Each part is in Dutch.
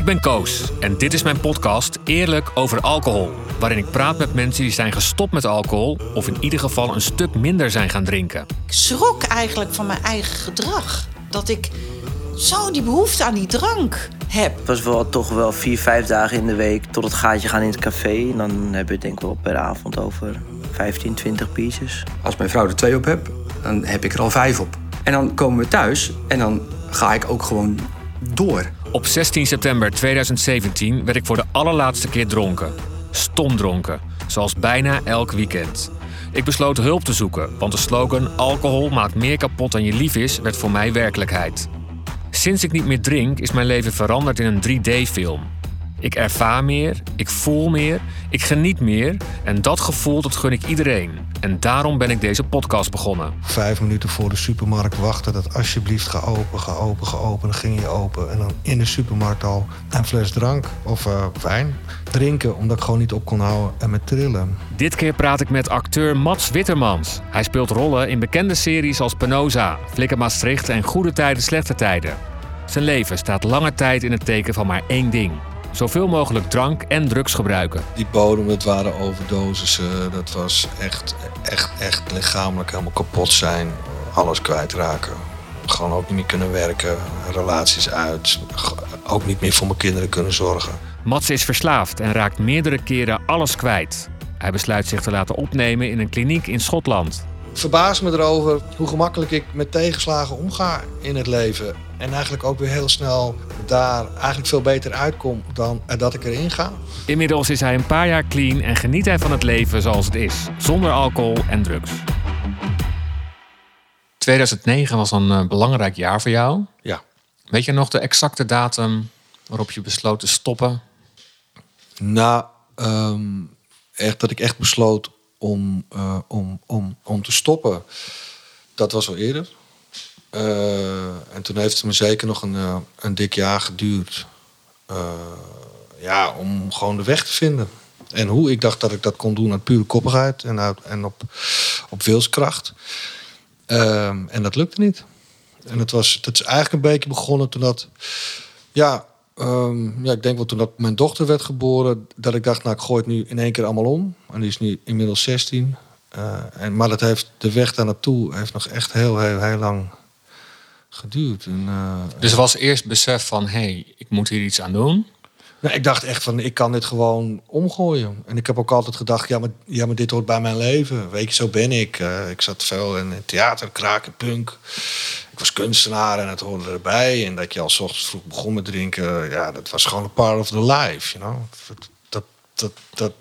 Ik ben Koos en dit is mijn podcast Eerlijk over alcohol. Waarin ik praat met mensen die zijn gestopt met alcohol of in ieder geval een stuk minder zijn gaan drinken. Ik schrok eigenlijk van mijn eigen gedrag. Dat ik zo die behoefte aan die drank heb. Het was wel toch wel vier, vijf dagen in de week tot het gaatje gaan in het café. En dan hebben we het denk ik wel per avond over 15, 20 pieces. Als mijn vrouw er twee op heb, dan heb ik er al vijf op. En dan komen we thuis en dan ga ik ook gewoon door. Op 16 september 2017 werd ik voor de allerlaatste keer dronken. Stomdronken, zoals bijna elk weekend. Ik besloot hulp te zoeken, want de slogan alcohol maakt meer kapot dan je lief is werd voor mij werkelijkheid. Sinds ik niet meer drink is mijn leven veranderd in een 3D-film. Ik ervaar meer, ik voel meer, ik geniet meer en dat gevoel dat gun ik iedereen. En daarom ben ik deze podcast begonnen. Vijf minuten voor de supermarkt wachten dat alsjeblieft ga open, ga open, ga open. Dan ging je open en dan in de supermarkt al een fles drank of uh, wijn drinken omdat ik gewoon niet op kon houden en met trillen. Dit keer praat ik met acteur Mats Wittermans. Hij speelt rollen in bekende series als Penosa, Flikker Maastricht en Goede Tijden, Slechte Tijden. Zijn leven staat lange tijd in het teken van maar één ding: zoveel mogelijk drank en drugs gebruiken. Die bodem, dat waren overdosissen. Dat was echt, echt, echt lichamelijk helemaal kapot zijn. Alles kwijtraken. Gewoon ook niet meer kunnen werken. Relaties uit. Ook niet meer voor mijn kinderen kunnen zorgen. Mats is verslaafd en raakt meerdere keren alles kwijt. Hij besluit zich te laten opnemen in een kliniek in Schotland. Verbaas me erover hoe gemakkelijk ik met tegenslagen omga in het leven. En eigenlijk ook weer heel snel daar eigenlijk veel beter uitkom dan dat ik erin ga. Inmiddels is hij een paar jaar clean en geniet hij van het leven zoals het is, zonder alcohol en drugs. 2009 was een uh, belangrijk jaar voor jou. Ja. Weet je nog de exacte datum waarop je besloot te stoppen? Nou, um, echt dat ik echt besloot om, uh, om, om, om te stoppen. Dat was al eerder. Uh, en toen heeft het me zeker nog een, uh, een dik jaar geduurd. ja, om gewoon de weg te vinden. En hoe ik dacht dat ik dat kon doen uit pure koppigheid en, uit, en op, op wilskracht. Ehm, en dat lukte niet. En het, was, het is eigenlijk een beetje begonnen toen dat. Ja, Um, ja, ik denk wel toen dat mijn dochter werd geboren, dat ik dacht, nou, ik gooi het nu in één keer allemaal om. En die is nu inmiddels 16. Uh, en, maar dat heeft, de weg daar naartoe heeft nog echt heel, heel, heel lang geduurd. En, uh, dus was eerst besef van, hé, hey, ik moet hier iets aan doen? Nou, ik dacht echt van, ik kan dit gewoon omgooien. En ik heb ook altijd gedacht, ja, maar, ja, maar dit hoort bij mijn leven. Weet je, zo ben ik. Uh, ik zat veel in theater, kraken, punk was kunstenaar en het hoorde erbij. En dat je al ochtends vroeg begon met drinken, ja, dat was gewoon een part of the life, you know. Dat, dat, dat,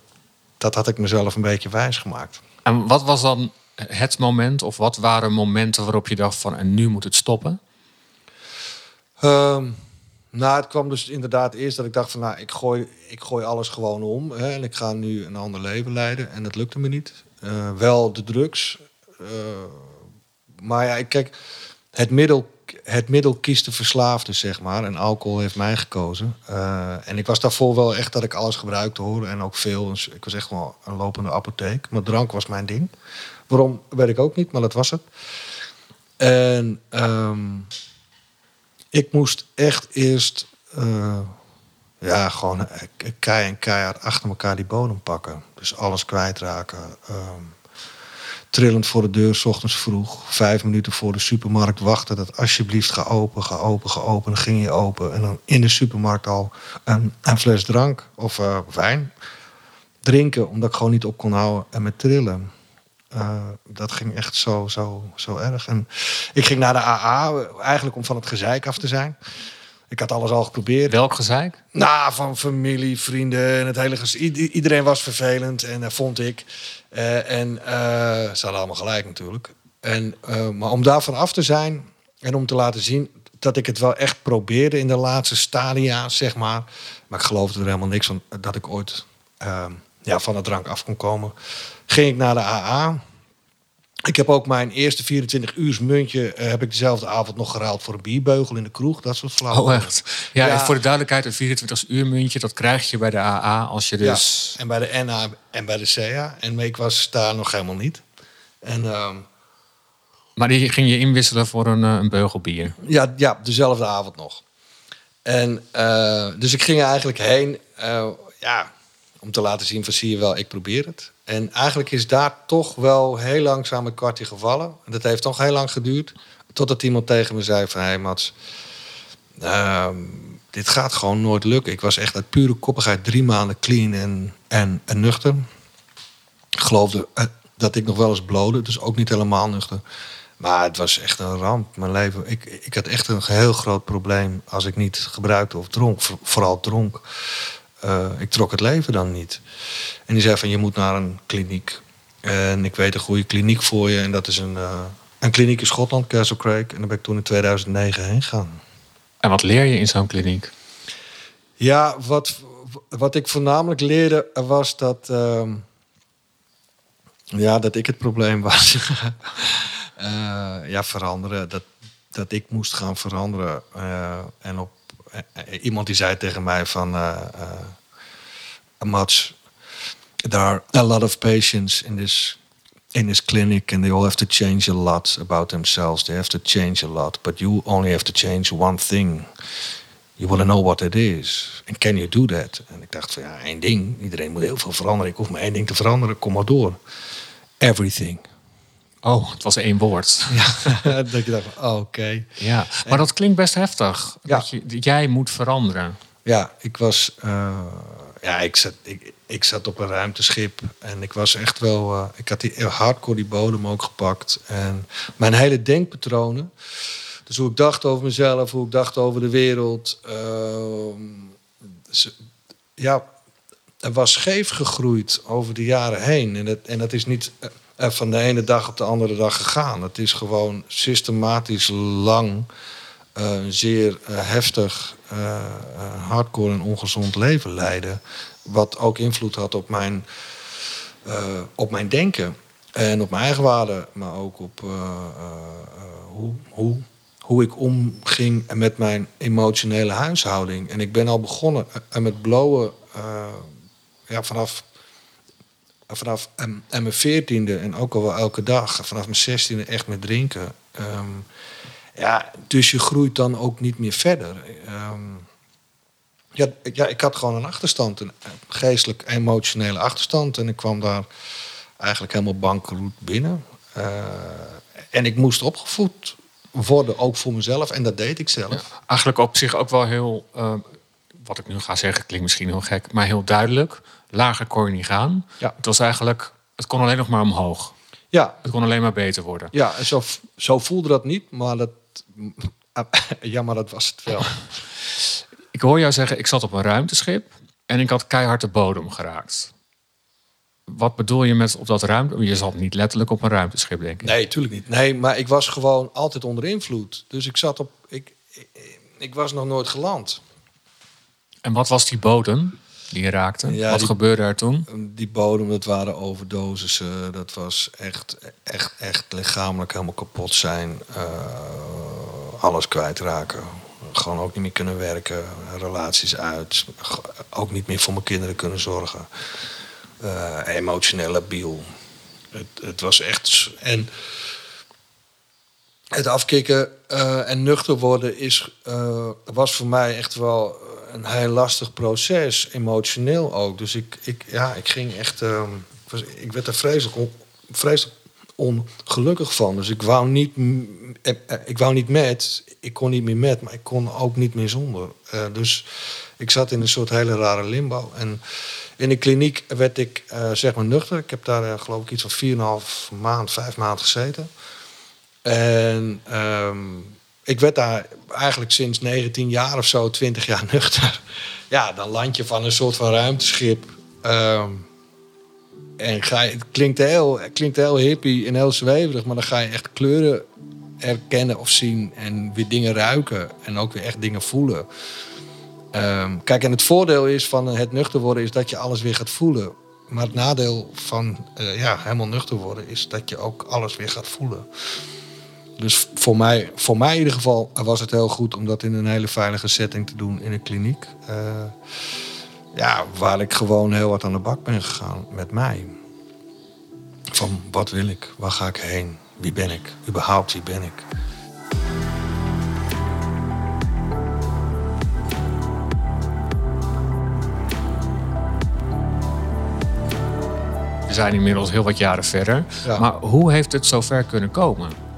dat, had ik mezelf een beetje wijs gemaakt. En wat was dan het moment, of wat waren momenten waarop je dacht van, en nu moet het stoppen? Um, nou, het kwam dus inderdaad eerst dat ik dacht van, nou, ik gooi, ik gooi alles gewoon om. Hè, en ik ga nu een ander leven leiden. En dat lukte me niet. Uh, wel de drugs. Uh, maar ja, kijk, het middel, het middel kiest de verslaafde, zeg maar. En alcohol heeft mij gekozen. Uh, en ik was daarvoor wel echt dat ik alles gebruikte hoor. En ook veel. Dus ik was echt wel een lopende apotheek. Maar drank was mijn ding. Waarom, weet ik ook niet, maar dat was het. En um, ik moest echt eerst... Uh, ja, gewoon kei en keihard achter elkaar die bodem pakken. Dus alles kwijtraken. Um, trillend voor de deur, s ochtends vroeg. Vijf minuten voor de supermarkt wachten. Dat alsjeblieft ga open, ga open, ga open. Dan ging je open. En dan in de supermarkt al een, een fles drank of uh, wijn drinken. Omdat ik gewoon niet op kon houden. En met trillen. Uh, dat ging echt zo, zo, zo erg. En ik ging naar de AA, eigenlijk om van het gezeik af te zijn. Ik had alles al geprobeerd. Welk gezeik? Nou, van familie, vrienden en het hele Iedereen was vervelend en dat vond ik. Uh, en uh, ze hadden allemaal gelijk natuurlijk. En, maar om daarvan af te zijn en om te laten zien dat ik het wel echt probeerde in de laatste stadia, zeg maar. Maar ik geloofde er helemaal niks van dat ik ooit ja, van de drank af kon komen. Ging ik naar de AA. Ik heb ook mijn eerste 24 uur muntje uh, heb ik dezelfde avond nog geruild voor een bierbeugel in de kroeg. Dat soort flauw. Oh echt? Ja, ja. voor de duidelijkheid, een 24 uur muntje, dat krijg je bij de AA als je dus... Ja, en bij de NA en bij de CA. En ik was daar nog helemaal niet. En, um... Maar die ging je inwisselen voor een, een beugel bier? Ja, ja, dezelfde avond nog. En uh, dus ik ging er eigenlijk heen, ja, om te laten zien van zie je wel, ik probeer het. En eigenlijk is daar toch wel heel langzaam een kwartje gevallen. En dat heeft toch heel lang geduurd. Totdat iemand tegen me zei van... hé hey Mats, uh, dit gaat gewoon nooit lukken. Ik was echt uit pure koppigheid drie maanden clean en, en, en nuchter. Ik geloofde eh, dat ik nog wel eens blode, dus ook niet helemaal nuchter. Maar het was echt een ramp. Mijn leven. Ik, ik had echt een heel groot probleem als ik niet gebruikte of dronk. Vooral dronk. Uh, ik trok het leven dan niet. En die zei van je moet naar een kliniek. En ik weet een goede kliniek voor je. En dat is een, uh, een kliniek in Schotland, Castle Craig. En daar ben ik toen in 2009 heen gegaan. En wat leer je in zo'n kliniek? Ja, wat, wat ik voornamelijk leerde was dat, uh, ja, dat ik het probleem was. uh, ja, veranderen. Dat, dat ik moest gaan veranderen. En op, iemand die zei tegen mij van... Mats, there are a lot of patients in this in this clinic and they all have to change a lot about themselves. They have to change a lot, but you only have to change one thing. You want to know what it is. And can you do that? En ik dacht van ja, één ding. Iedereen moet heel veel veranderen. Ik hoef maar één ding te veranderen. Kom maar door. Everything. Oh, het was één woord. Ja, dat je dacht van, oh, oké. Ja, maar dat klinkt best heftig. Ja. Dat, je, jij moet veranderen. Ja, ik was... Uh, ja, ik zat, ik, ik zat op een ruimteschip en ik was echt wel. Uh, ik had die hardcore die bodem ook gepakt. En mijn hele denkpatronen. Dus hoe ik dacht over mezelf, hoe ik dacht over de wereld. Uh, ja, er was scheef gegroeid over de jaren heen. En dat, en dat is niet van de ene dag op de andere dag gegaan. Het is gewoon systematisch lang. Uh, zeer heftig, hardcore en ongezond leven leiden wat ook invloed had op mijn, op mijn denken. En op mijn eigen waarde, maar ook op hoe, hoe, hoe ik omging met mijn emotionele huishouding. En ik ben al begonnen met blowen ja, vanaf, vanaf en, en mijn veertiende en ook al wel elke dag. Vanaf mijn zestiende echt met drinken. Um, ja, dus je groeit dan ook niet meer verder. Um, ja, ik had gewoon een achterstand, een geestelijk emotionele achterstand. En ik kwam daar eigenlijk helemaal bankroet binnen. Uh, en ik moest opgevoed worden, ook voor mezelf. En dat deed ik zelf. Eigenlijk op zich ook wel heel, wat ik nu ga zeggen, klinkt misschien heel gek, maar heel duidelijk. Lager kon je niet gaan. Ja. Het was eigenlijk, het kon alleen nog maar omhoog. Ja. Het kon alleen maar beter worden. Ja, en zo, zo voelde dat niet, maar dat, ja, maar dat was het wel. Ik hoor jou zeggen, ik zat op een ruimteschip en ik had keihard de bodem geraakt. Wat bedoel je met op dat ruimte? Je zat niet letterlijk op een ruimteschip, denk ik. Nee, tuurlijk niet. Nee, maar ik was gewoon altijd onder invloed. Dus ik zat op. Ik, ik, was nog nooit geland. En wat was die bodem die raakte? Ja, wat gebeurde er toen? Die bodem, dat waren overdosissen. Dat was echt, echt, echt lichamelijk helemaal kapot zijn. Uh, alles kwijtraken gewoon ook niet meer kunnen werken, relaties uit, ook niet meer voor mijn kinderen kunnen zorgen. Uh, emotioneel labiel. Het, het, was echt. En het afkicken uh, en nuchter worden is, uh, was voor mij echt wel een heel lastig proces, emotioneel ook. Dus ik, ik, ja, ik ging echt. Ehm, ik werd er vreselijk, on, vreselijk ongelukkig van. Dus ik wou niet, ik wou niet met ik kon niet meer met, maar ik kon ook niet meer zonder. Uh, dus ik zat in een soort hele rare limbo. En in de kliniek werd ik zeg maar nuchter. Ik heb daar geloof ik iets van 4,5 maand, 5 maanden gezeten. En um, ik werd daar eigenlijk sinds 19 jaar of zo, 20 jaar nuchter. Ja, dan land je van een soort van ruimteschip. Um, en ga je, het klinkt heel, klinkt heel hippie en heel zweverig, maar dan ga je echt kleuren erkennen of zien en weer dingen ruiken en ook weer echt dingen voelen. Um, kijk, en het voordeel is van het nuchter worden is dat je alles weer gaat voelen. Maar het nadeel van uh, ja, helemaal nuchter worden is dat je ook alles weer gaat voelen. Dus voor mij, voor mij in ieder geval was het heel goed om dat in een hele veilige setting te doen in een kliniek. Eh, ja, waar ik gewoon heel wat aan de bak ben gegaan met mij. Van wat wil ik? Waar ga ik heen? Wie ben ik? Überhaupt wie ben ik? We zijn inmiddels heel wat jaren verder. Maar hoe heeft het zover kunnen komen?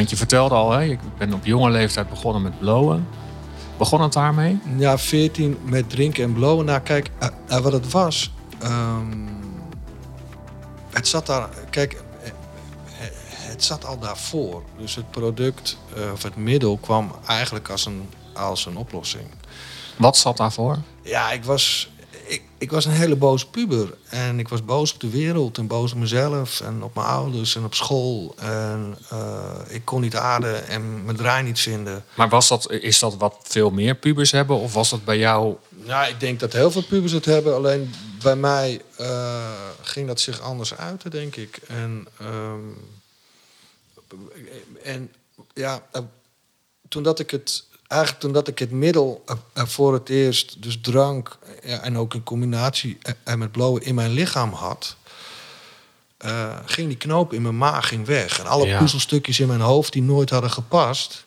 Want je vertelde al, hè, ik ben op jonge leeftijd begonnen met blowen. Begon het daarmee? Ja, 14 met drinken en blowen. Nou, kijk, eh, eh, wat het was. ehm, het zat daar. Kijk, eh, het zat al daarvoor. Dus het product of het middel kwam eigenlijk als een, als een oplossing. Wat zat daarvoor? Ja, ik was, ik, ik was een hele boze puber. En ik was boos op de wereld en boos op mezelf en op mijn ouders en op school. En eh, ik kon niet aarden en mijn draai niet vinden. Maar was dat, is dat wat veel meer pubers hebben? Of was dat bij jou... Ja, ik denk dat heel veel pubers het hebben. Alleen bij mij eh, ging dat zich anders uiten, denk ik. En, ehm, en ja, eh, toen dat ik het... Eigenlijk toen dat ik het middel eh, eh, voor het eerst, dus drank... ja, en ook in combinatie eh, en met blowen in mijn lichaam had... eh, ging die knoop in mijn maag ging weg. En alle Ja. puzzelstukjes in mijn hoofd die nooit hadden gepast...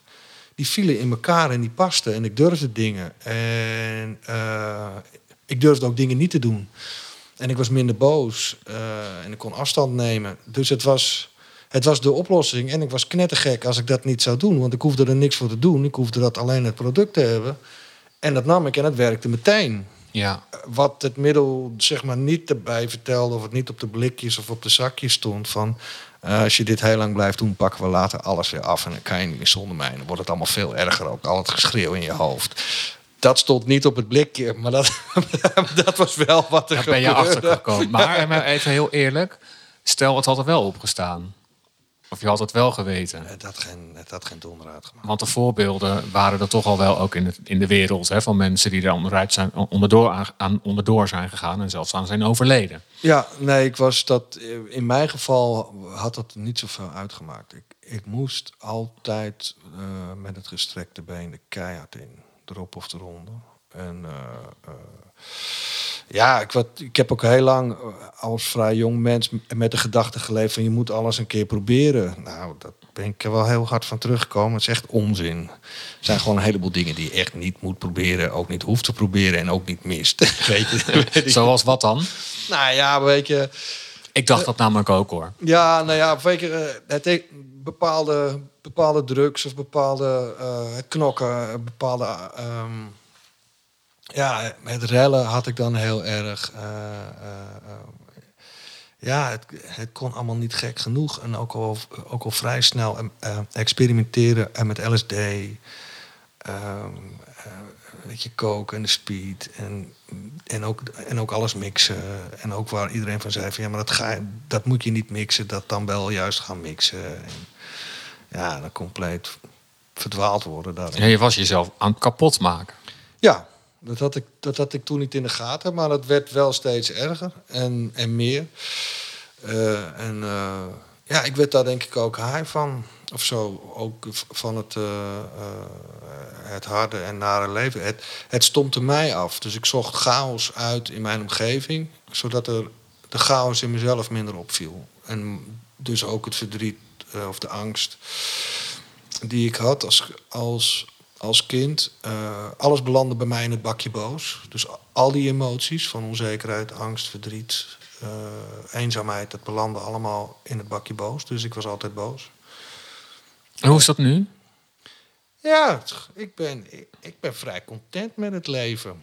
die vielen in elkaar en die pasten. En ik durfde dingen. En eh, ik durfde ook dingen niet te doen. En ik was minder boos. eh, en ik kon afstand nemen. Dus het was, het was de oplossing. En ik was knettergek als ik dat niet zou doen. Want ik hoefde er niks voor te doen. Ik hoefde dat alleen het product te hebben. En dat nam ik en het werkte meteen. Ja, Wat het middel zeg maar niet erbij vertelde... of het niet op de blikjes of op de zakjes stond... van eh, als je dit heel lang blijft doen... pakken we later alles weer af... en dan kan je niet meer zonder mij. Dan wordt het allemaal veel erger ook. Al het geschreeuw in je hoofd. Dat stond niet op het blikje, maar dat, dat was wel wat er daar ben je. Maar eh, maar even heel eerlijk. Stel, het had er wel opgestaan. Of je had het wel geweten. Het had geen, het had geen donder uitgemaakt. Want de voorbeelden waren er toch al wel ook in, het, in de wereld. Hè, van mensen die er onderuit zijn, onderdoor, aan, aan, onderdoor zijn gegaan. En zelfs aan zijn overleden. Ja, nee, ik was dat. In mijn geval had dat niet zoveel uitgemaakt. Ik, ik moest altijd eh, met het gestrekte been de keihard in, erop of eronder. En eh, eh, ja, ik, wat, ik heb ook heel lang eh, als vrij jong mens met de gedachte geleefd van je moet alles een keer proberen. Nou, dat ben ik er wel heel hard van teruggekomen. Het is echt onzin. Er zijn gewoon een heleboel dingen die je echt niet moet proberen, ook niet hoeft te proberen en ook niet mist. Weet je? Weet. Zoals wat dan? Nou ja, weet je. Ik dacht dat namelijk ook hoor. Ja, nou ja, weet je, eh, het he- bepaalde, bepaalde drugs of bepaalde eh, het knokken, eh, bepaalde. ehm, ja, het rellen had ik dan heel erg. eh, eh, eh, ja, het, het kon allemaal niet gek genoeg. En ook al, ook al vrij snel eh, experimenteren en met LSD. ehm, eh, weet je, coke en de speed. En, en, ook, en ook alles mixen. En ook waar iedereen van zei van ja, maar dat, ga, dat moet je niet mixen. Dat dan wel juist gaan mixen. En, ja, dan compleet verdwaald worden daarin. Ja, je was jezelf aan het kapot maken. Ja, dat had, ik, dat had ik toen niet in de gaten, maar dat werd wel steeds erger en, en meer. Eh, en eh, ja, ik werd daar denk ik ook high van. Of zo, ook van het, eh, het harde en nare leven. Het, het stompte mij af. Dus ik zocht chaos uit in mijn omgeving, zodat er de chaos in mezelf minder opviel. En dus ook het verdriet of de angst die ik had als, als, als kind. eh, alles belandde bij mij in het bakje boos. Dus al die emoties van onzekerheid, angst, verdriet, eh, eenzaamheid, dat belandde allemaal in het bakje boos. Dus ik was altijd boos. En hoe is dat nu? Ja, ik ben, ik, ik ben vrij content met het leven.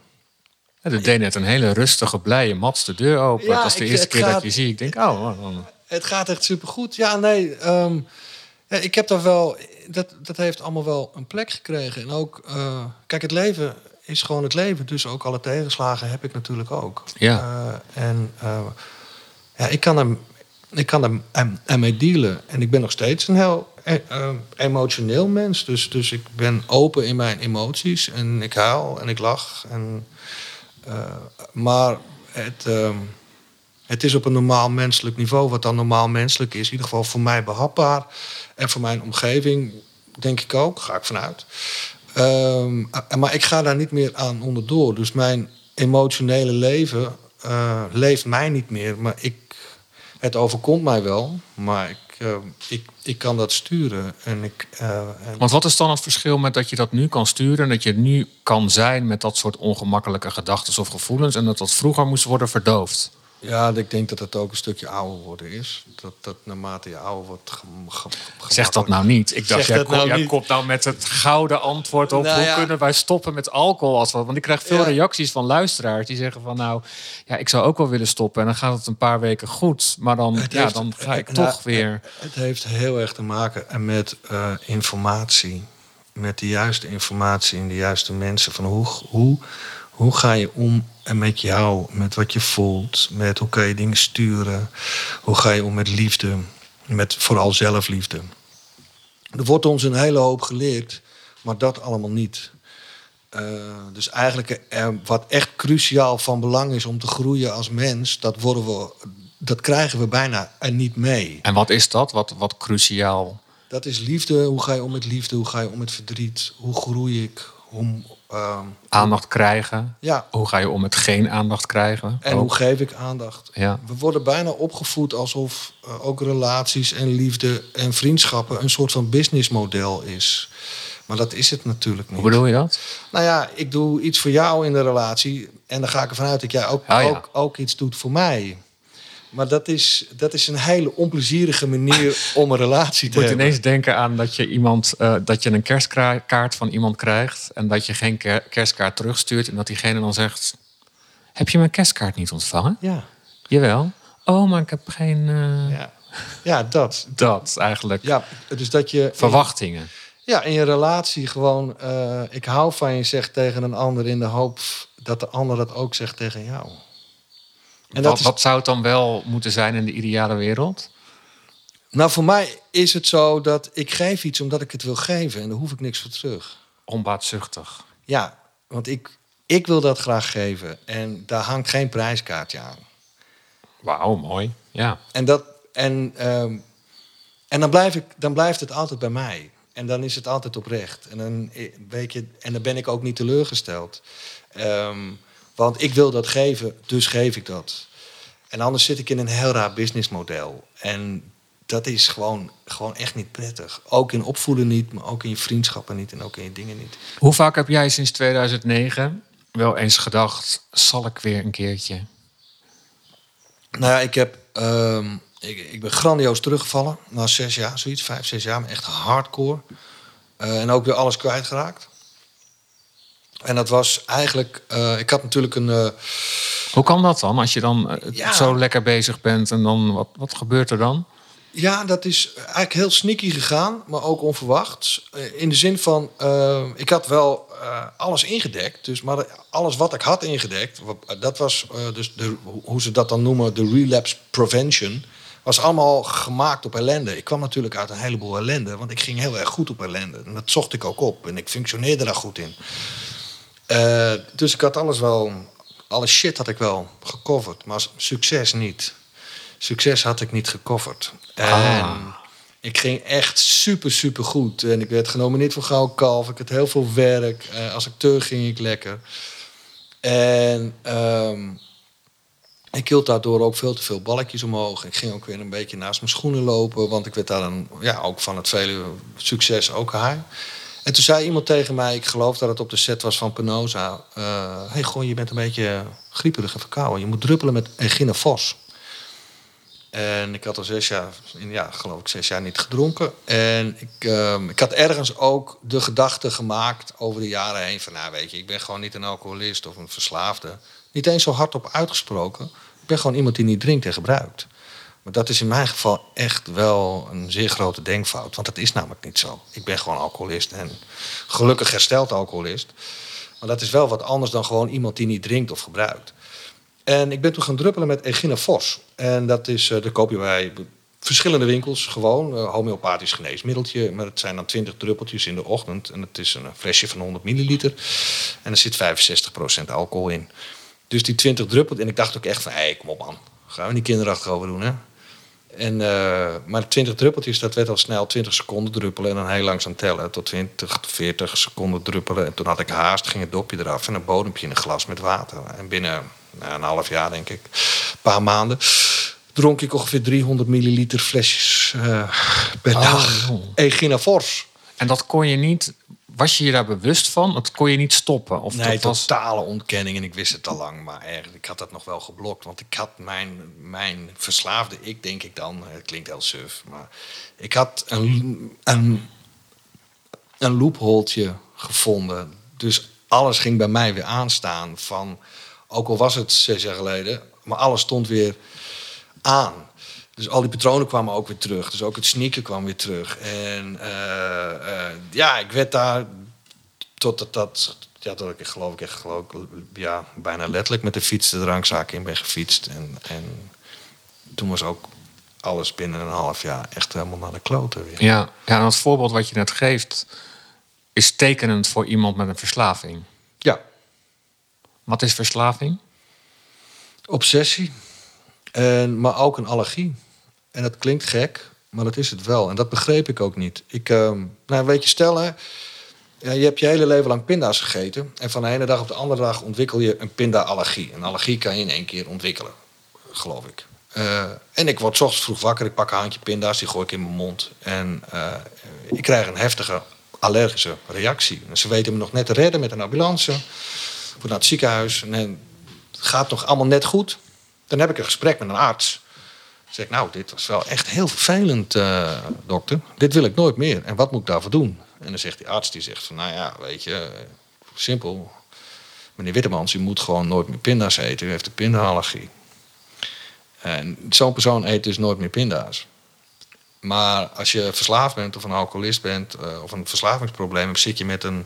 Ja, dat deed net een hele rustige, blije Mats de deur open. Ja, dat is de ik- eerste keer dat je zie. Ik denk, oh, oh, oh. Het gaat echt supergoed. Ja, nee. ehm, ja, ik heb daar wel. Dat, dat heeft allemaal wel een plek gekregen. En ook. eh, kijk, het leven is gewoon het leven. Dus ook alle tegenslagen heb ik natuurlijk ook. Ja. Eh, en eh, ja, ik kan er. Ik kan er em- ermee dealen. En ik ben nog steeds een heel emotioneel mens. Dus, dus ik ben open in mijn emoties. En ik huil en ik lach. En, maar het, het is op een normaal menselijk niveau, wat dan normaal menselijk is. In ieder geval voor mij behapbaar. En voor mijn omgeving, denk ik ook, ga ik vanuit. Ehm, eh, maar ik ga daar niet meer aan onderdoor. Dus mijn emotionele leven eh, leeft mij niet meer. Maar ik, het overkomt mij wel. Maar ik, eh, ik, ik kan dat sturen. En ik, en- Want wat is dan het verschil met dat je dat nu kan sturen... en dat je nu kan zijn met dat soort ongemakkelijke gedachten of gevoelens... en dat dat vroeger moest worden verdoofd? Ja, ik denk dat het ook een stukje ouder worden is. Dat, dat naarmate je ouder wordt... Zeg dat nou niet. Ik dacht, Zeg jij, kom- nou jij komt nou met het gouden antwoord op... Nou hoe ja. kunnen wij stoppen met alcohol? Als wat? Want ik krijg veel Ja. reacties van luisteraars die zeggen van... nou, ja, ik zou ook wel willen stoppen. En dan gaat het een paar weken goed. Maar dan, Het ja, heeft- dan ga ik nou, toch weer... Het heeft heel erg te maken met eh, informatie. Met de juiste informatie en de juiste mensen. Van hoe, hoe, hoe ga je om met jou, met wat je voelt, met hoe kan je dingen sturen. Hoe ga je om met liefde, met vooral zelfliefde. Er wordt ons een hele hoop geleerd, maar dat allemaal niet. Eh, dus eigenlijk wat echt cruciaal van belang is om te groeien als mens, dat, worden we, dat krijgen we bijna er niet mee. En wat is dat? Wat, wat cruciaal? Dat is liefde. Hoe ga je om met liefde? Hoe ga je om met verdriet? Hoe groei ik? Hoe, ehm, Aandacht krijgen. ja, Hoe ga je om met geen aandacht krijgen? en Ook. hoe geef ik aandacht? Ja. We worden bijna opgevoed alsof eh, ook relaties en liefde en vriendschappen een soort van businessmodel is. Maar dat is het natuurlijk niet. Hoe bedoel je dat? Nou ja, ik doe iets voor jou in de relatie. En dan ga ik ervan uit dat jij ook, Oh ja. ook, ook iets doet voor mij. Maar dat is, dat is een hele onplezierige manier om een relatie te moet hebben. ineens denken aan dat je, iemand, eh, dat je een kerstkaart van iemand krijgt... en dat je geen ker- kerstkaart terugstuurt... en dat diegene dan zegt... heb je mijn kerstkaart niet ontvangen? Ja, Jawel. Oh, maar ik heb geen... eh, ja. ja, dat. Dat eigenlijk. Ja, dus dat je Verwachtingen. ja, in je relatie gewoon... eh, ik hou van je zegt tegen een ander... in de hoop dat de ander dat ook zegt tegen jou. En wat, is- wat zou het dan wel moeten zijn in de ideale wereld? Nou, voor mij is het zo dat ik geef iets omdat ik het wil geven... en daar hoef ik niks voor terug. Onbaatzuchtig. Ja, want ik, ik wil dat graag geven. En daar hangt geen prijskaartje aan. Wauw, mooi. Ja. En, dat, en, ehm, en dan, blijf ik, dan blijft het altijd bij mij. En dan is het altijd oprecht. En dan, eh, weet je, en dan ben ik ook niet teleurgesteld. Ehm, want ik wil dat geven, dus geef ik dat. En anders zit ik in een heel raar businessmodel. En dat is gewoon, gewoon echt niet prettig. Ook in opvoeden niet, maar ook in je vriendschappen niet en ook in je dingen niet. Hoe vaak heb jij sinds 2009 wel eens gedacht... zal ik weer een keertje? Nou ja, ik, heb, ehm, ik, ik ben grandioos teruggevallen na zes jaar, zoiets, vijf, zes jaar, maar echt hardcore. Eh, en ook weer alles kwijtgeraakt. En dat was eigenlijk, eh, ik had natuurlijk een, eh, Hoe kan dat dan? Als je dan eh, Ja. zo lekker bezig bent en dan... Wat, wat gebeurt er dan? ja, dat is eigenlijk heel sneaky gegaan, maar ook onverwachts. Eh, in de zin van, ik had wel alles ingedekt, dus, maar alles wat ik had ingedekt, dat was dus de, hoe ze dat dan noemen, de relapse prevention, was allemaal gemaakt op ellende. Ik kwam natuurlijk uit een heleboel ellende, want ik ging heel erg goed op ellende. En dat zocht ik ook op en ik functioneerde daar goed in. Eh, dus ik had alles wel, alle shit had ik wel gecoverd, maar succes niet. Succes had ik niet gecoverd. En Ah. ik ging echt super, super goed. En ik werd genomineerd voor Gouden Kalf. Ik had heel veel werk. Eh, als acteur ging ik lekker. En ehm, ik hield daardoor ook veel te veel balkjes omhoog. Ik ging ook weer een beetje naast mijn schoenen lopen. Want ik werd daar dan ja, ook van het vele succes ook high. En toen zei iemand tegen mij, ik geloof dat het op de set was van Penosa. Hé, hey, goh, je bent een beetje grieperig en verkouden. Je moet druppelen met Egine Vos. En ik had al zes jaar, ja, geloof ik, zes jaar niet gedronken. En ik, ehm, ik had ergens ook de gedachte gemaakt over de jaren heen: van nou, weet je, ik ben gewoon niet een alcoholist of een verslaafde. Niet eens zo hardop uitgesproken. Ik ben gewoon iemand die niet drinkt en gebruikt. Maar dat is in mijn geval echt wel een zeer grote denkfout. Want dat is namelijk niet zo. Ik ben gewoon alcoholist en gelukkig hersteld alcoholist. Maar dat is wel wat anders dan gewoon iemand die niet drinkt of gebruikt. En ik ben toen gaan druppelen met Egina Vos. En dat is, eh dat koop je bij verschillende winkels. Gewoon eh, homeopathisch geneesmiddeltje. Maar het zijn dan 20 druppeltjes in de ochtend. En het is een flesje van 100 milliliter. En er zit 65% alcohol in. Dus die 20 druppeltjes. En ik dacht ook echt van, hé, hey, kom op man. Gaan we niet kinderachtig over doen, hè? En, eh, maar 20 druppeltjes, dat werd al snel 20 seconden druppelen en dan heel langzaam tellen. Tot 20, 40 seconden druppelen. En toen had ik haast, ging het dopje eraf en een bodempje in een glas met water. En binnen nou, een half jaar, denk ik, een paar maanden, dronk ik ongeveer 300 milliliter flesjes eh, per Oh, dag. joh. Egina Fors. En dat kon je niet was je je daar bewust van? Dat kon je niet stoppen? Of nee, dat was... totale ontkenning. En ik wist het al lang. Maar eigenlijk, ik had dat nog wel geblokt. Want ik had mijn, mijn verslaafde ik, denk ik dan. Het klinkt heel suf. Maar ik had een, een, een loopholtje gevonden. Dus alles ging bij mij weer aanstaan. Van, ook al was het zes jaar geleden. Maar alles stond weer aan. Dus al die patronen kwamen ook weer terug. Dus ook het sneaken kwam weer terug. En eh, eh, ja, ik werd daar totdat dat, ja, dat ik geloof ik echt geloof, ja, bijna letterlijk met de fiets de drankzaak in ben gefietst. En, en toen was ook alles binnen een half jaar echt helemaal naar de kloten weer. Ja, ja en het voorbeeld wat je net geeft is tekenend voor iemand met een verslaving. Ja, Wat is verslaving? obsessie. En, maar ook een allergie. En dat klinkt gek, maar dat is het wel. En dat begreep ik ook niet. Ik, ehm, nou, weet je, stel hè, je hebt je hele leven lang pinda's gegeten. En van de ene dag op de andere dag ontwikkel je een pinda-allergie. Een allergie kan je in één keer ontwikkelen, geloof ik. Eh, en ik word ochtends vroeg wakker, ik pak een handje pinda's, die gooi ik in mijn mond. En eh, ik krijg een heftige allergische reactie. Ze weten me nog net te redden met een ambulance. Voor naar het ziekenhuis. En het gaat nog allemaal net goed. Dan heb ik een gesprek met een arts. Dan zeg ik, nou, dit was wel echt heel vervelend, eh, dokter. Dit wil ik nooit meer. En wat moet ik daarvoor doen? En dan zegt die arts, die zegt van, nou ja, weet je, simpel. Meneer Wittemans, u moet gewoon nooit meer pinda's eten. U heeft een pindaallergie. En zo'n persoon eet dus nooit meer pinda's. Maar als je verslaafd bent of een alcoholist bent eh, of een verslavingsprobleem hebt, zit je met een,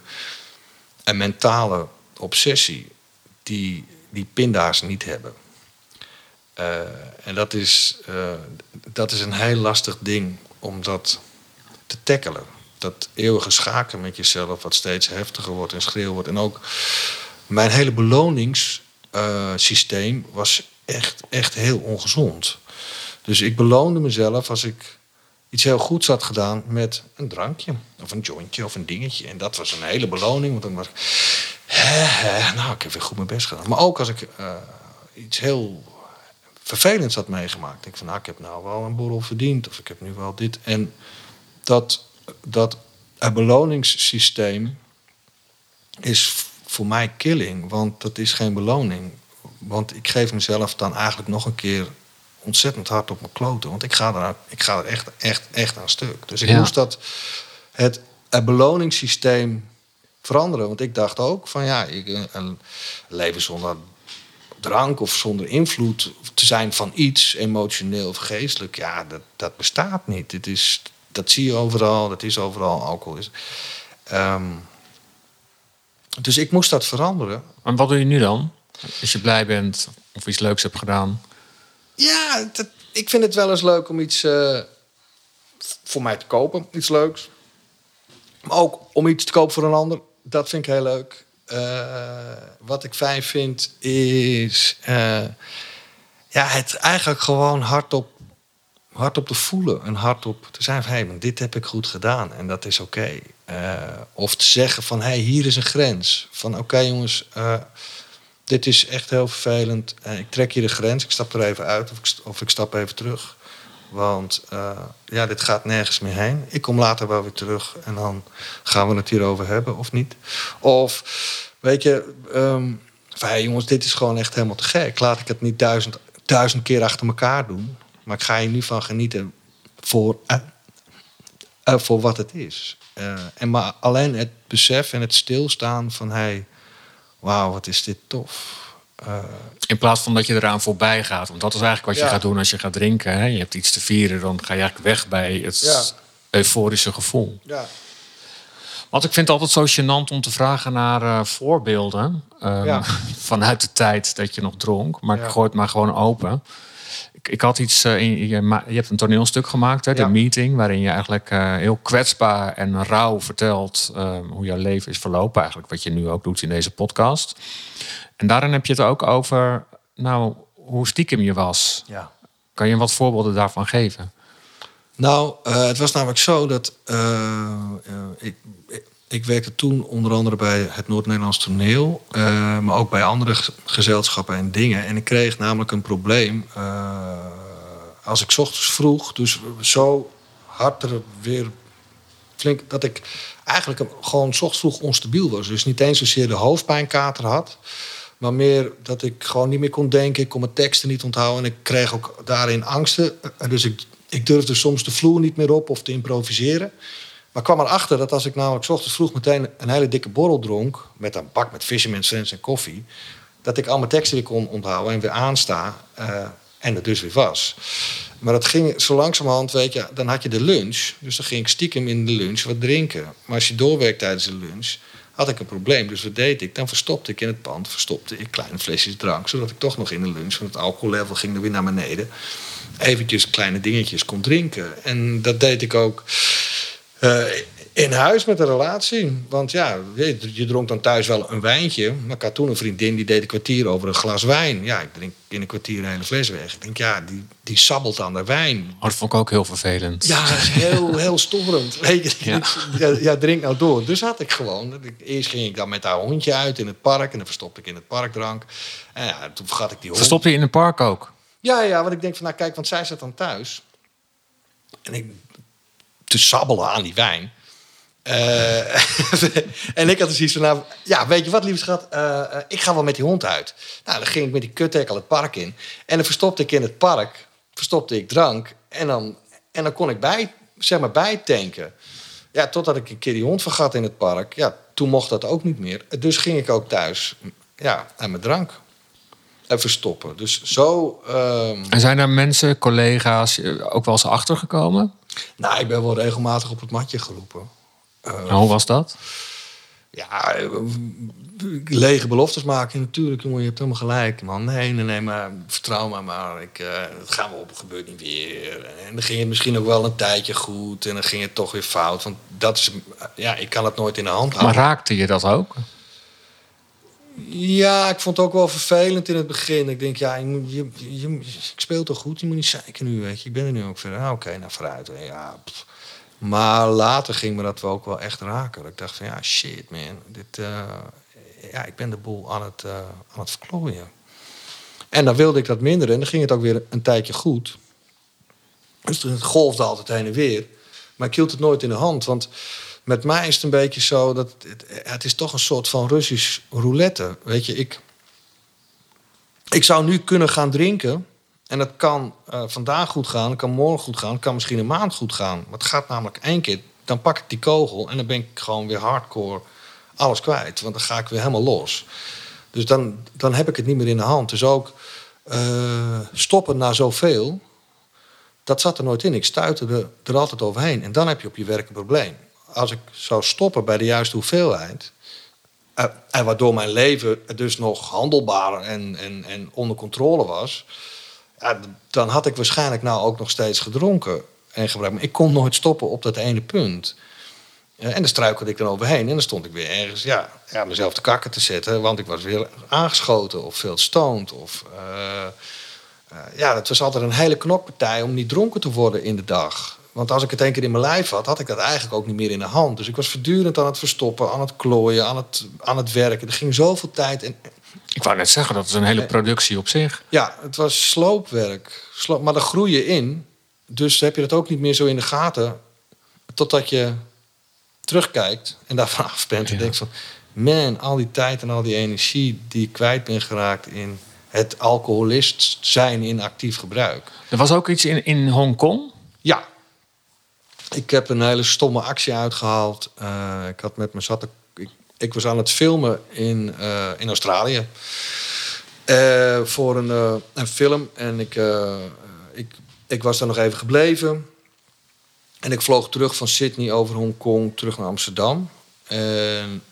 een mentale obsessie die die pinda's niet hebben. Eh, en dat is, eh, dat is een heel lastig ding om dat te tackelen. Dat eeuwige schaken met jezelf, wat steeds heftiger wordt en schreeuw wordt. En ook mijn hele beloningssysteem was echt, echt heel ongezond. Dus ik beloonde mezelf als ik iets heel goeds had gedaan met een drankje. Of een jointje of een dingetje. En dat was een hele beloning. Want dan was ik... Hè, nou, ik heb weer goed mijn best gedaan. Maar ook als ik eh, iets heel vervelends had meegemaakt. Denk ik van, nou, ik heb nou wel een borrel verdiend. Of ik heb nu wel dit. En dat, dat beloningssysteem is voor mij killing. Want dat is geen beloning. Want ik geef mezelf dan eigenlijk nog een keer ontzettend hard op mijn kloten. Want ik ga er, ik ga er echt, echt, echt aan stuk. Dus ik Ja. moest dat, het, het beloningssysteem veranderen. Want ik dacht ook van ja, ik, eh, een leven zonder drank of zonder invloed te zijn van iets, emotioneel of geestelijk, ja, dat, dat bestaat niet. Dit is, dat zie je overal, dat is overal alcohol. Is. Ehm, dus ik moest dat veranderen. En wat doe je nu dan? Als je blij bent of iets leuks hebt gedaan. Ja, dat, ik vind het wel eens leuk om iets eh, voor mij te kopen, iets leuks. Maar ook om iets te kopen voor een ander, dat vind ik heel leuk. Eh, wat ik fijn vind is eh, ja, het eigenlijk gewoon hardop, hardop te voelen en hardop te zijn van hé, hey, dit heb ik goed gedaan en dat is oké. Eh, of te zeggen van hé, hey, hier is een grens. Van oké jongens, dit is echt heel vervelend. Ik trek hier de grens, ik stap er even uit of ik, of ik stap even terug. Want eh, ja, dit gaat nergens meer heen. Ik kom later wel weer terug en dan gaan we het hierover hebben of niet. Of weet je, ehm, hey, jongens, dit is gewoon echt helemaal te gek. Laat ik het niet duizend, duizend keer achter elkaar doen. Maar ik ga hier nu van genieten voor, eh, eh, voor wat het is. En maar alleen het besef en het stilstaan van hey, wauw, wat is dit tof. Eh, In plaats van dat je eraan voorbij gaat. Want dat is eigenlijk wat je Ja. gaat doen als je gaat drinken. Hè? Je hebt iets te vieren, dan ga je eigenlijk weg bij het Ja. euforische gevoel. ja. Want ik vind het altijd zo gênant om te vragen naar eh, voorbeelden. ehm. Vanuit de tijd dat je nog dronk. Maar ik gooi het maar gewoon open. Ik, ik had iets. eh, in, je, je hebt een toneelstuk gemaakt, hè, de Ja. meeting. Waarin je eigenlijk eh, heel kwetsbaar en rauw vertelt ehm, hoe jouw leven is verlopen. Eigenlijk wat je nu ook doet in deze podcast. En daarin heb je het ook over. Nou, hoe stiekem je was. ja. Kan je wat voorbeelden daarvan geven? Nou, eh, het was namelijk zo dat ik, ik werkte toen onder andere bij het Noord-Nederlands toneel, eh, maar ook bij andere gezelschappen en dingen. En ik kreeg namelijk een probleem eh, als ik ochtends vroeg, dus zo hard er weer flink dat ik eigenlijk gewoon ochtends vroeg onstabiel was. Dus niet eens zozeer de hoofdpijnkater had. Maar meer dat ik gewoon niet meer kon denken. Ik kon mijn teksten niet onthouden. En ik kreeg ook daarin angsten. En Dus ik, ik durfde soms de vloer niet meer op of te improviseren. Maar kwam erachter dat als ik namelijk ochtends vroeg meteen een hele dikke borrel dronk... met een bak met Fisherman's Friends en koffie... dat ik al mijn teksten weer kon onthouden en weer aansta. eh, en het dus weer was. Maar dat ging zo langzamerhand, weet je, dan had je de lunch. Dus dan ging ik stiekem in de lunch wat drinken. Maar als je doorwerkt tijdens de lunch, had ik een probleem. Dus wat deed ik? Dan verstopte ik in het pand verstopte ik kleine flesjes drank. Zodat ik toch nog in de lunch, want het alcohollevel ging er weer naar beneden. Eventjes kleine dingetjes kon drinken. En dat deed ik ook eh, in huis met een relatie. Want ja, je, je dronk dan thuis wel een wijntje. Maar ik had toen een vriendin die deed een kwartier over een glas wijn. Ja, ik drink in een kwartier een hele fles weg. Ik denk, ja, die, die sabbelt aan de wijn. Oh, dat vond ik ook heel vervelend. Ja, dat is heel, heel storend. Weet je, Ja. ja. Ja, drink nou door. Dus had ik gewoon. Eerst ging ik dan met haar hondje uit in het park. En dan verstopte ik in het park drank. En ja, toen vergat ik die hond. Verstopte je in het park ook? Ja, ja, want ik denk van, nou kijk, want zij zat dan thuis. En ik te sabbelen aan die wijn. Eh, en ik had dus iets van, nou, ja, weet je wat, lieve schat, eh, eh, ik ga wel met die hond uit. Nou, dan ging ik met die kuthekkel het park in. En dan verstopte ik in het park, verstopte ik drank. En dan, en dan kon ik bij, zeg maar, bijtanken. Ja, totdat ik een keer die hond vergat in het park. Ja, toen mocht dat ook niet meer. Dus ging ik ook thuis, ja, aan mijn drank. En verstoppen. Dus zo... ehm, En zijn er mensen, collega's, ook wel eens achtergekomen? Nou, ik ben wel regelmatig op het matje geroepen. Nou, hoe was dat? Ja, eh, lege beloftes maken. Natuurlijk, jongen, je hebt helemaal gelijk, man. Nee, nee, nee, maar vertrouw me maar. Ik, eh, het gaan we op, het gebeurt niet weer. En dan ging het misschien ook wel een tijdje goed. En dan ging het toch weer fout. Want dat is, ja, ik kan het nooit in de hand Maar houden. raakte je dat ook? Ja, ik vond het ook wel vervelend in het begin. Ik denk, ja, je, je, ik speel toch goed? Je moet niet zeiken nu, weet je. Ik ben er nu ook verder. Ah, Oké, nou vooruit. Ja. Maar later ging me dat wel ook wel echt raken. Ik dacht van, ja, shit man. Dit, eh, ja, ik ben de boel aan het, eh, aan het verklooien. En dan wilde ik dat minder. En dan ging het ook weer een tijdje goed. Dus het golfde altijd heen en weer. Maar ik hield het nooit in de hand. Want met mij is het een beetje zo dat het, het is toch een soort van Russisch roulette. Weet je, ik, ik zou nu kunnen gaan drinken. En dat kan eh, vandaag goed gaan, het kan morgen goed gaan, het kan misschien een maand goed gaan. Maar het gaat namelijk één keer. Dan pak ik die kogel en dan ben ik gewoon weer hardcore alles kwijt. Want dan ga ik weer helemaal los. Dus dan, dan heb ik het niet meer in de hand. Dus ook eh, stoppen na zoveel, dat zat er nooit in. Ik stuitte er, er altijd overheen. En dan heb je op je werk een probleem. Als ik zou stoppen bij de juiste hoeveelheid... eh, en waardoor mijn leven dus nog handelbaar en, en, en onder controle was... Dan had ik waarschijnlijk nou ook nog steeds gedronken en gebruikt. Maar ik kon nooit stoppen op dat ene punt. En dan struikelde ik dan overheen. En dan stond ik weer ergens ja, ja, mezelf te kakken te zetten. Want ik was weer aangeschoten of veel stoned. Of, eh, eh, ja, het was altijd een hele knokpartij om niet dronken te worden in de dag. Want als ik het één keer in mijn lijf had, had ik dat eigenlijk ook niet meer in de hand. Dus ik was voortdurend aan het verstoppen, aan het klooien, aan het, aan het werken. Er ging zoveel tijd. En, Ik wou net zeggen, dat is een hele productie op zich. ja, het was sloopwerk. Sloop, maar daar groei je in. Dus heb je dat ook niet meer zo in de gaten. Totdat je terugkijkt en daarvan af bent. En Ja. denkt van... Man, al die tijd en al die energie die ik kwijt ben geraakt... in het alcoholist zijn in actief gebruik. Er was ook iets in, in Hongkong. Ja. Ik heb een hele stomme actie uitgehaald. Eh, ik had met me zat. Ik, was aan het filmen in, eh, in Australië. Eh, voor een, een film. En ik, ik, ik was daar nog even gebleven. En ik vloog terug van Sydney over Hongkong terug naar Amsterdam. En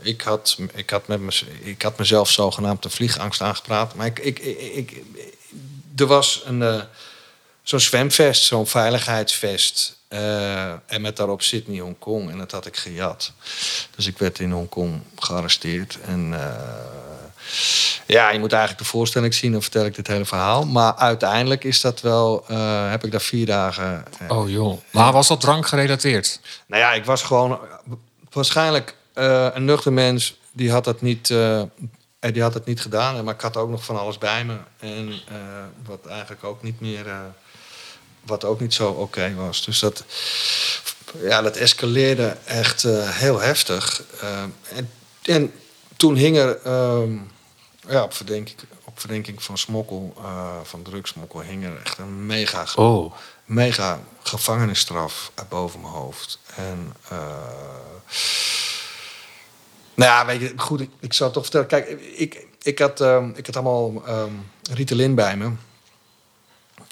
ik, had, ik, had met mez- ik had mezelf zogenaamd een vliegangst aangepraat. Maar ik, ik, ik, er was een, zo'n zwemvest, zo'n veiligheidsvest. eh, en met daarop Sydney, Hongkong. En dat had ik gejat. Dus ik werd in Hongkong gearresteerd. En eh, ja, je moet eigenlijk de voorstelling zien. Dan vertel ik dit hele verhaal. Maar uiteindelijk is dat wel... eh, heb ik daar vier dagen... Oh joh. Maar was dat drank gerelateerd? nou ja, ik was gewoon waarschijnlijk een nuchter mens. Die had dat niet, die had het niet gedaan. Maar ik had ook nog van alles bij me. En wat eigenlijk ook niet meer, wat ook niet zo oké was. Dus dat ja, dat escaleerde echt eh, heel heftig. Eh, en, en toen hing er, ehm, ja, op verdenking, op verdenking van smokkel, eh, van drugsmokkel, hing er echt een mega, Oh. mega gevangenisstraf boven mijn hoofd. En, nou ja, weet je, goed, ik, ik zal het toch vertellen. Kijk, ik, ik, had, ehm, ik had allemaal ehm Ritalin bij me.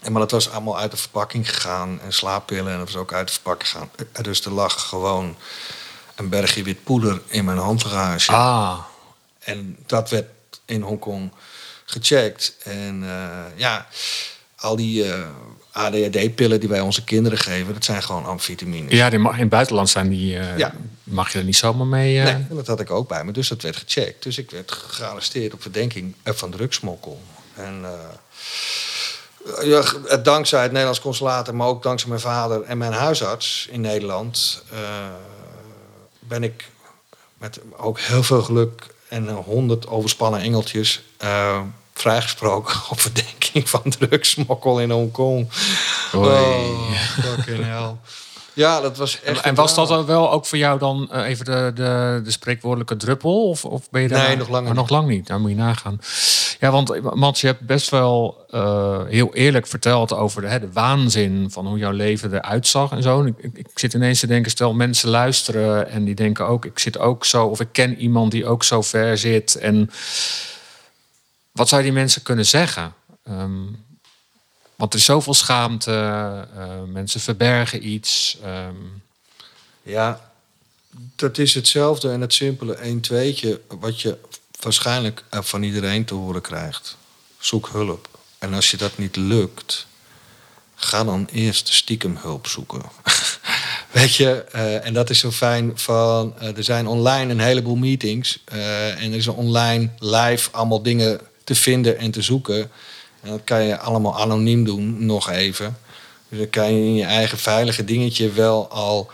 En maar dat was allemaal uit de verpakking gegaan. En slaappillen en dat was ook uit de verpakking gegaan. Eh, Dus er lag gewoon een bergje wit poeder in mijn handbagage. Ah. En dat werd in Hongkong gecheckt. En eh, ja, al die eh, ADHD-pillen die wij onze kinderen geven, dat zijn gewoon amfetamines. Ja, die mag, in het buitenland zijn die, Ja. mag je er niet zomaar mee. Nee, dat had ik ook bij me, dus dat werd gecheckt. Dus ik werd gearresteerd op verdenking van drugsmokkel. En ja, g- dankzij het Nederlands consulaat, maar ook dankzij mijn vader en mijn huisarts in Nederland, eh, ben ik met ook heel veel geluk en honderd overspannen engeltjes eh, vrijgesproken op verdenking van drugsmokkel in Hongkong. Oei. Oh, fucking hell. Ja, dat was echt. En, was dat drama. dan wel ook voor jou dan eh, even de, de, de spreekwoordelijke druppel? Of, of ben je daar Nee, nog lang niet. nog lang niet. Daar moet je nagaan. Ja, want eh, Mats, je hebt best wel eh, heel eerlijk verteld over de, hè, de waanzin van hoe jouw leven eruit zag en zo. En ik, ik, zit ineens te denken, stel mensen luisteren en die denken ook, ik zit ook zo, of ik ken iemand die ook zo ver zit. En wat zou die mensen kunnen zeggen? Ehm, want er is zoveel schaamte, eh, mensen verbergen iets. ehm, Ja, dat is hetzelfde en het simpele 1 tweetje wat je waarschijnlijk van iedereen te horen krijgt. Zoek hulp. En als je dat niet lukt, ga dan eerst stiekem hulp zoeken. Weet je, eh, en dat is zo fijn van, eh, er zijn online een heleboel meetings en er is online live allemaal dingen te vinden en te zoeken. En dat kan je allemaal anoniem doen, nog even. Dus dan kan je in je eigen veilige dingetje wel al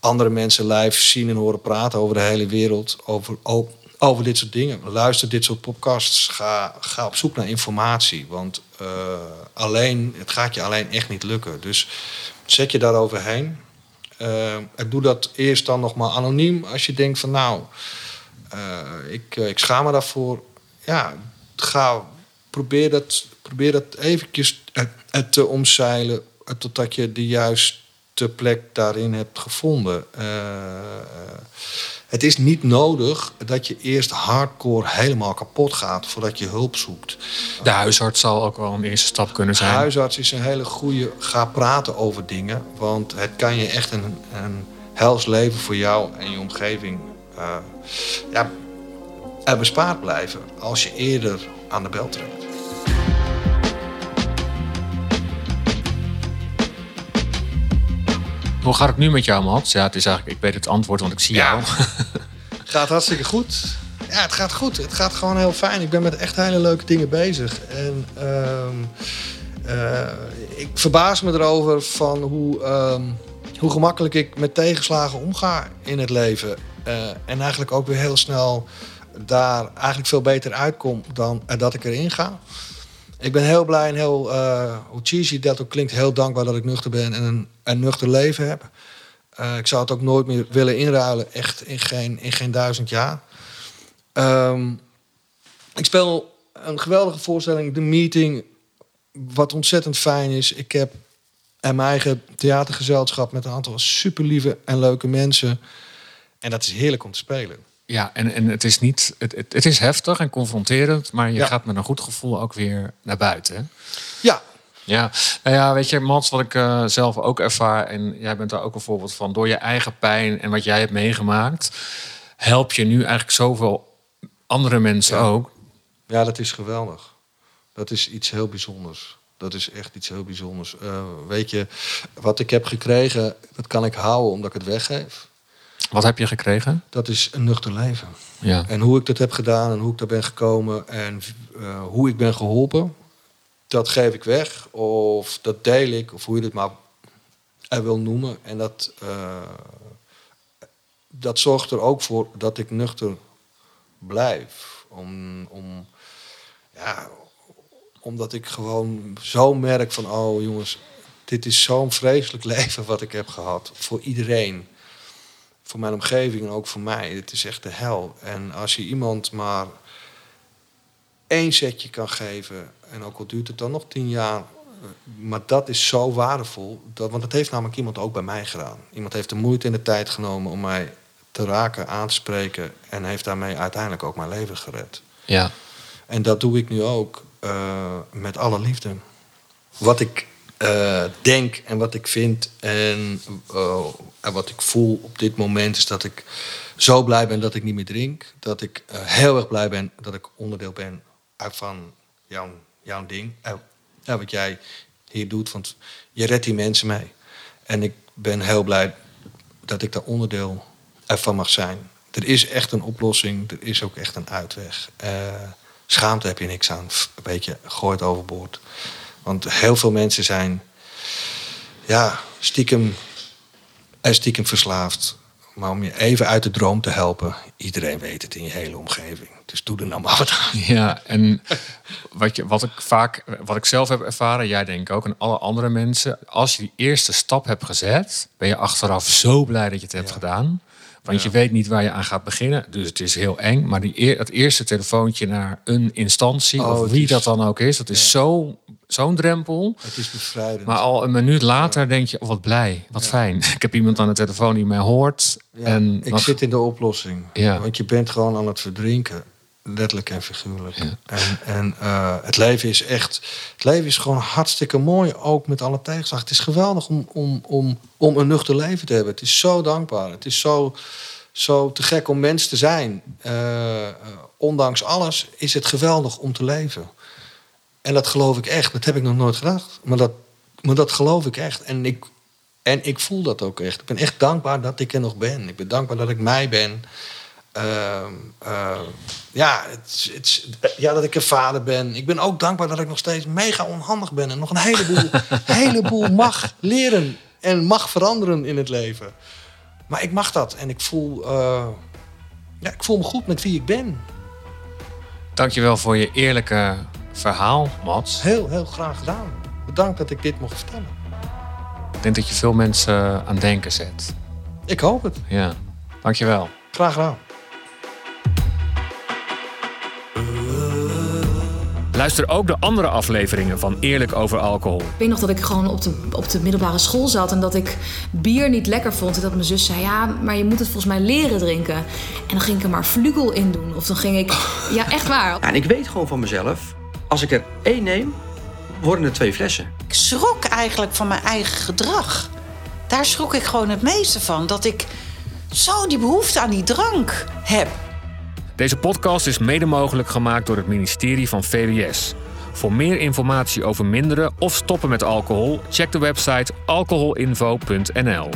andere mensen live zien en horen praten over de hele wereld. Over, over dit soort dingen. Luister dit soort podcasts. Ga, ga op zoek naar informatie. Want eh, alleen, het gaat je alleen echt niet lukken. Dus zet je daar overheen. Eh, doe dat eerst dan nog maar anoniem. Als je denkt van nou, eh, ik, ik schaam me daarvoor. Ja, ga, probeer dat, probeer dat eventjes te omzeilen. eh, Totdat je de juiste plek daarin hebt gevonden. Eh, eh, het is niet nodig dat je eerst hardcore helemaal kapot gaat voordat je hulp zoekt. De huisarts zal ook wel een eerste stap kunnen zijn. Huisarts is een hele goede. Ga praten over dingen. Want het kan je echt een, een hels leven voor jou en je omgeving eh, ja, er bespaard blijven. Als je eerder aan de bel trekt. Hoe gaat het nu met jou, Mats? Ja, het is eigenlijk, ik weet het antwoord, want ik zie jou. Gaat hartstikke goed. Ja, het gaat goed. Het gaat gewoon heel fijn. Ik ben met echt hele leuke dingen bezig. En ehm, eh, ik verbaas me erover van hoe, ehm, hoe gemakkelijk ik met tegenslagen omga in het leven. Eh, en eigenlijk ook weer heel snel daar eigenlijk veel beter uitkom dan eh, dat ik erin ga. Ik ben heel blij en heel, eh, hoe cheesy dat ook klinkt, heel dankbaar dat ik nuchter ben en een, een nuchter leven heb. Eh, ik zou het ook nooit meer willen inruilen, echt in geen, in geen duizend jaar. Ehm, ik speel een geweldige voorstelling, The Meeting, wat ontzettend fijn is. Ik heb en mijn eigen theatergezelschap met een aantal super lieve en leuke mensen. En dat is heerlijk om te spelen. Ja, en, en het, is niet, het, het, het is heftig en confronterend, maar je Ja. gaat met een goed gevoel ook weer naar buiten. Hè? Ja, Ja, nou ja, weet je, Mats, wat ik eh, zelf ook ervaar, en jij bent daar ook een voorbeeld van, door je eigen pijn en wat jij hebt meegemaakt, help je nu eigenlijk zoveel andere mensen Ja. ook. Ja, dat is geweldig. Dat is iets heel bijzonders. Dat is echt iets heel bijzonders. Eh, weet je, wat ik heb gekregen, dat kan ik houden omdat ik het weggeef. Wat heb je gekregen? Dat is een nuchter leven. Ja. En hoe ik dat heb gedaan en hoe ik daar ben gekomen en eh, hoe ik ben geholpen, dat geef ik weg. Of dat deel ik, of hoe je het maar er wil noemen. En dat, eh, dat zorgt er ook voor dat ik nuchter blijf. Om, om, ja, omdat ik gewoon zo merk van, oh jongens, dit is zo'n vreselijk leven wat ik heb gehad. Voor iedereen. Voor mijn omgeving en ook voor mij. Het is echt de hel. En als je iemand maar één zetje kan geven... en ook al duurt het dan nog tien jaar... maar dat is zo waardevol. Dat, want dat heeft namelijk iemand ook bij mij gedaan. Iemand heeft de moeite en de tijd genomen om mij te raken, aan te spreken... en heeft daarmee uiteindelijk ook mijn leven gered. Ja. En dat doe ik nu ook uh, met alle liefde. Wat ik uh, denk en wat ik vind en, uh, en, wat ik voel op dit moment is dat ik zo blij ben dat ik niet meer drink. Dat ik heel erg blij ben dat ik onderdeel ben van jouw, jouw ding. wat jij hier doet, want je redt die mensen mee. En ik ben heel blij dat ik daar onderdeel van mag zijn. Er is echt een oplossing, er is ook echt een uitweg. Schaamte heb je niks aan. Een beetje gooit overboord. Want heel veel mensen zijn ja, stiekem, en stiekem verslaafd. Maar om je even uit de droom te helpen, iedereen weet het in je hele omgeving. Dus doe er nou maar wat aan. Ja, en wat, je, wat ik vaak, wat ik zelf heb ervaren, jij denk ook, en alle andere mensen, als je die eerste stap hebt gezet, ben je achteraf zo blij dat je het hebt gedaan. Want je weet niet waar je aan gaat beginnen. Dus het is heel eng. Maar die het eerste telefoontje naar een instantie, Oh, of wie is- dat dan ook is, dat is zo, zo'n drempel. Het is bevrijdend. Maar al een minuut later denk je, oh, wat blij, wat fijn. Ik heb iemand aan de telefoon die mij hoort. Ja, en ik mag- zit in de oplossing. Ja. Want je bent gewoon aan het verdrinken. Letterlijk en figuurlijk. En, en eh, het leven is echt... Het leven is gewoon hartstikke mooi. Ook met alle tegenslag. Het is geweldig om, om, om, om een nuchter leven te hebben. Het is zo dankbaar. Het is zo, zo te gek om mens te zijn. Eh, eh, ondanks alles is het geweldig om te leven. En dat geloof ik echt. Dat heb ik nog nooit gedacht. Maar dat, maar dat geloof ik echt. En ik, en ik voel dat ook echt. Ik ben echt dankbaar dat ik er nog ben. Ik ben dankbaar dat ik mij ben. Ehm, eh, ja, het, het, ja, dat ik een vader ben. Ik ben ook dankbaar dat ik nog steeds mega onhandig ben. En nog een heleboel, heleboel mag leren. En mag veranderen in het leven. Maar ik mag dat. En ik voel, eh, ja, ik voel me goed met wie ik ben. Dankjewel voor je eerlijke verhaal, Mats. Heel, heel graag gedaan. Bedankt dat ik dit mocht vertellen. Ik denk dat je veel mensen aan denken zet. Ik hoop het. Ja, dankjewel. Graag gedaan. Luister ook de andere afleveringen van Eerlijk over alcohol. Ik weet nog dat ik gewoon op de, op de middelbare school zat en dat ik bier niet lekker vond. En dat mijn zus zei, ja, maar je moet het volgens mij leren drinken. En dan ging ik er maar vlugel in doen. Of dan ging ik, ja, echt waar. Ja, en ik weet gewoon van mezelf, als ik er één neem, worden er twee flessen. Ik schrok eigenlijk van mijn eigen gedrag. Daar schrok ik gewoon het meeste van. Dat ik zo die behoefte aan die drank heb. Deze podcast is mede mogelijk gemaakt door het ministerie van VWS. Voor meer informatie over minderen of stoppen met alcohol, check de website alcoholinfo.nl.